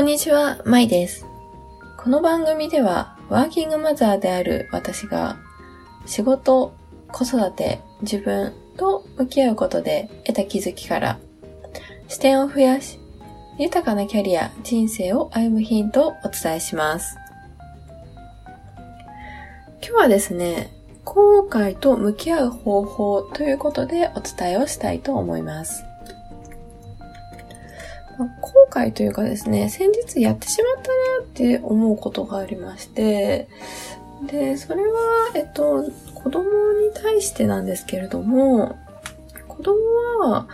こんにちは、まいです。この番組では、ワーキングマザーである私が、仕事、子育て、自分と向き合うことで得た気づきから、視点を増やし、豊かなキャリア、人生を歩むヒントをお伝えします。今日はですね、後悔と向き合う方法ということでお伝えをしたいと思います。ま後悔というかですね、先日やってしまったなって思うことがありまして、で、それは、えっと、子供に対してなんですけれども、子供は、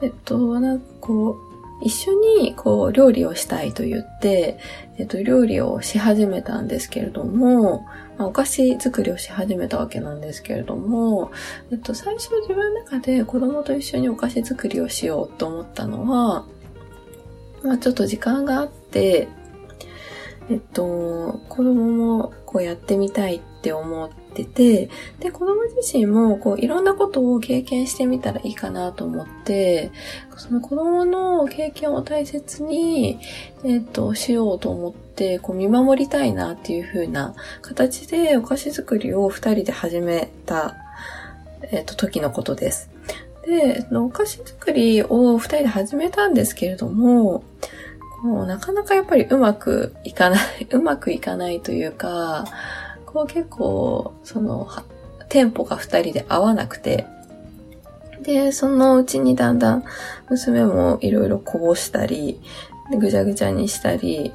えっと、なんかこう、一緒にこう料理をしたいと言って、えっと、料理をし始めたんですけれども、まあ、お菓子作りをし始めたわけなんですけれども、えっと、最初自分の中で子供と一緒にお菓子作りをしようと思ったのは、まあちょっと時間があって、えっと、子供もこうやってみたいって思ってて、で、子供自身もこういろんなことを経験してみたらいいかなと思って、その子供の経験を大切に、えっと、しようと思って、こう見守りたいなっていう風な形でお菓子作りを二人で始めた、えっと、時のことです。で、お菓子作りを二人で始めたんですけれども、こうなかなかやっぱりうまくいかない、うまくいかないというか、こう結構、その、テンポが二人で合わなくて、で、そのうちにだんだん娘もいろいろこぼしたり、ぐちゃぐちゃにしたり、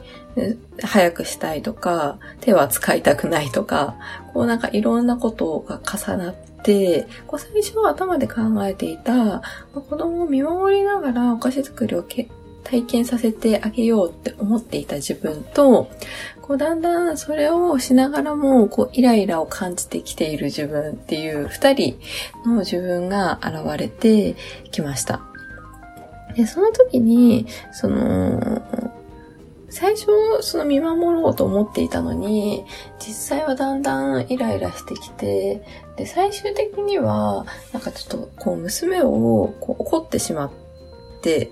早くしたいとか、手は使いたくないとか、こうなんかいろんなことが重なって、こう最初は頭で考えていた、子供を見守りながらお菓子作りを体験させてあげようって思っていた自分と、こうだんだんそれをしながらも、こうイライラを感じてきている自分っていう二人の自分が現れてきました。で、その時に、その、最初、その見守ろうと思っていたのに、実際はだんだんイライラしてきて、で、最終的には、なんかちょっと、こう、娘をこう怒ってしまって、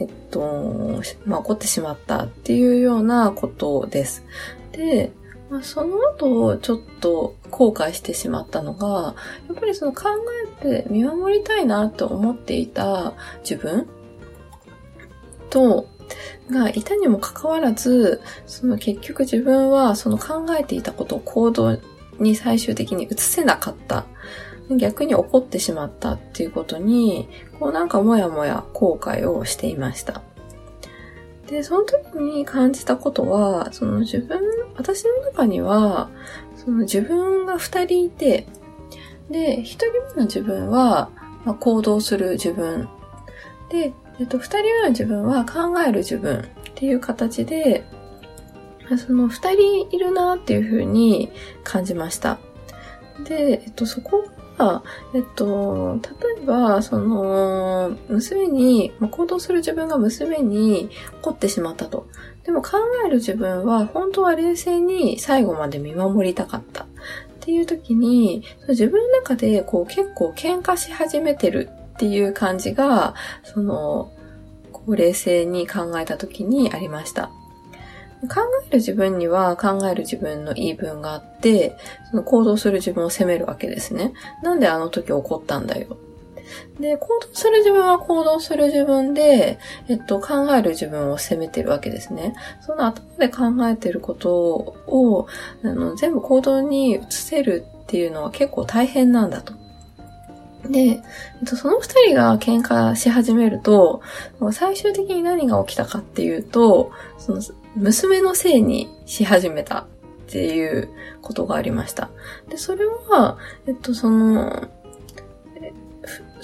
えっと、まあ、怒ってしまったっていうようなことです。で、まあ、その後、ちょっと後悔してしまったのが、やっぱりその考えて見守りたいなと思っていた自分と、がいたにもかかわらず、その結局自分はその考えていたことを行動に最終的に移せなかった。逆に怒ってしまったっていうことに、こうなんかもやもや後悔をしていました。で、その時に感じたことは、その自分、私の中には、その自分が二人いて、で、一人目の自分は、まあ、行動する自分。で、えっと、二人目の自分は考える自分っていう形で、その二人いるなっていうふうに感じました。で、えっと、そこが、えっと、例えば、その、娘に、まあ行動する自分が娘に怒ってしまったと。でも考える自分は、本当は冷静に最後まで見守りたかった。っていう時に、自分の中でこう結構喧嘩し始めてるっていう感じが、その、こう冷静に考えた時にありました。考える自分には考える自分の言い分があって、その行動する自分を責めるわけですね。なんであの時怒ったんだよ。で、行動する自分は行動する自分で、えっと、考える自分を責めてるわけですね。その頭で考えてることを、あの、全部行動に移せるっていうのは結構大変なんだと。で、えっと、その二人が喧嘩し始めると、最終的に何が起きたかっていうと、その娘のせいにし始めたっていうことがありました。で、それは、えっと、その、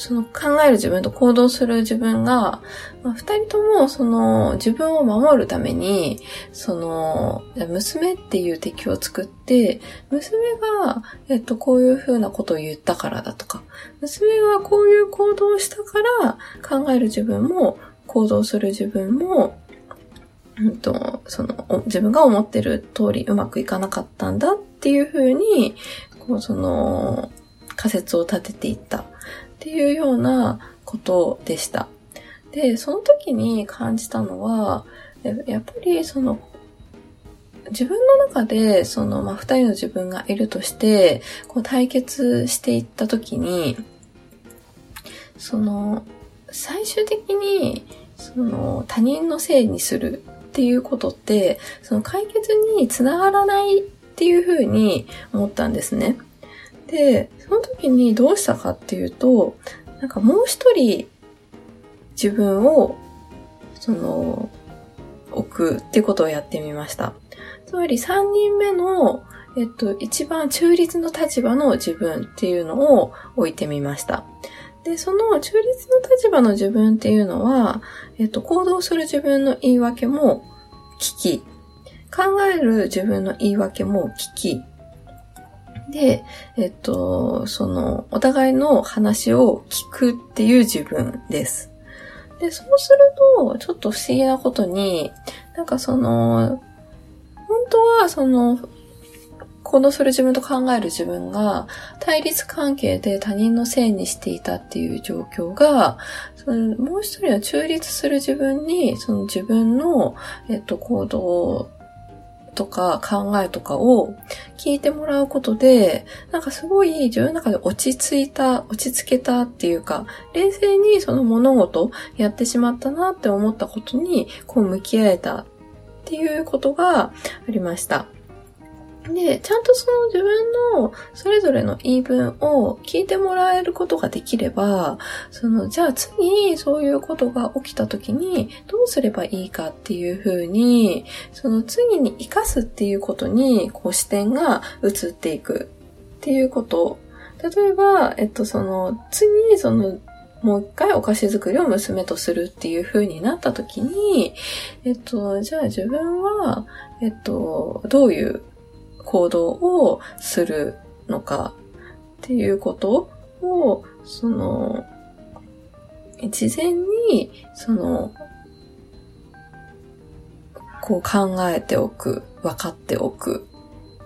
その考える自分と行動する自分が、まあ、二人ともその自分を守るために、その、娘っていう敵を作って、娘が、えっと、こういうふうなことを言ったからだとか、娘がこういう行動をしたから、考える自分も、行動する自分も、うんと、その、自分が思ってる通りうまくいかなかったんだっていうふうに、こう、その、仮説を立てていった。っていうようなことでした。で、その時に感じたのは、やっぱりその自分の中で、その、まあ、二人の自分がいるとして、こう対決していったときに、その、最終的に、その、他人のせいにするっていうことって、その解決につながらないっていうふうに思ったんですね。で、その時にどうしたかっていうと、なんかもう一人自分を、その、置くってことをやってみました。つまり3人目の、えっと、一番中立の立場の自分っていうのを置いてみました。で、その中立の立場の自分っていうのは、えっと、行動する自分の言い訳も聞き、考える自分の言い訳も聞き、で、えっと、その、お互いの話を聞くっていう自分です。で、そうすると、ちょっと不思議なことに、なんかその、本当はその、行動する自分と考える自分が対立関係で他人のせいにしていたっていう状況が、そのもう一人の中立する自分に、その自分の、えっと、行動とか考えとかを聞いてもらうことで、なんかすごい自分の中で落ち着いた、落ち着けたっていうか、冷静にその物事やってしまったなって思ったことに、こう向き合えたっていうことがありました。で、ちゃんとその自分のそれぞれの言い分を聞いてもらえることができれば、その、じゃあ次そういうことが起きた時にどうすればいいかっていうふうに、その次に活かすっていうことに、こう視点が移っていくっていうこと。例えば、えっと、その、次にその、もう一回お菓子作りを娘とするっていう風になった時に、えっと、じゃあ自分は、えっと、どういう行動をするのかっていうことを、その、事前に、その、こう考えておく、分かっておく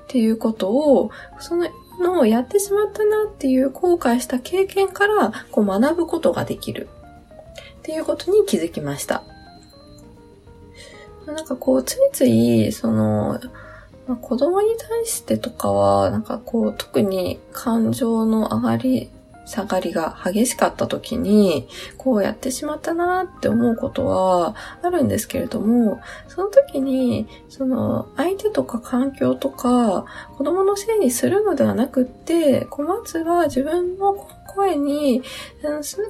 っていうことを、そののやってしまったなっていう後悔した経験からこう学ぶことができるっていうことに気づきました。なんかこう、ついつい、その、まあ、子供に対してとかは、なんかこう、特に感情の上がり、下がりが激しかった時に、こうやってしまったなって思うことはあるんですけれども、その時に、その、相手とか環境とか、子供のせいにするのではなくって、こうまずは自分の声に、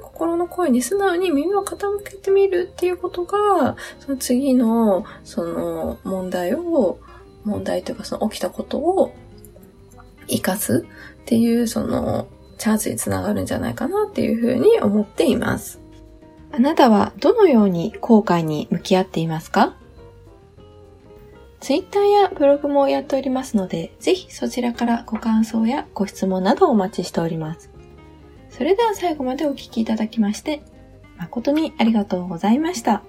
心の声に素直に耳を傾けてみるっていうことが、その次の、その問題を問題というかその起きたことを活かすっていうそのチャンスにつながるんじゃないかなっていうふうに思っています。あなたはどのように後悔に向き合っていますか？ツイッターやブログもやっておりますので、ぜひそちらからご感想やご質問などお待ちしております。それでは最後までお聴きいただきまして、誠にありがとうございました。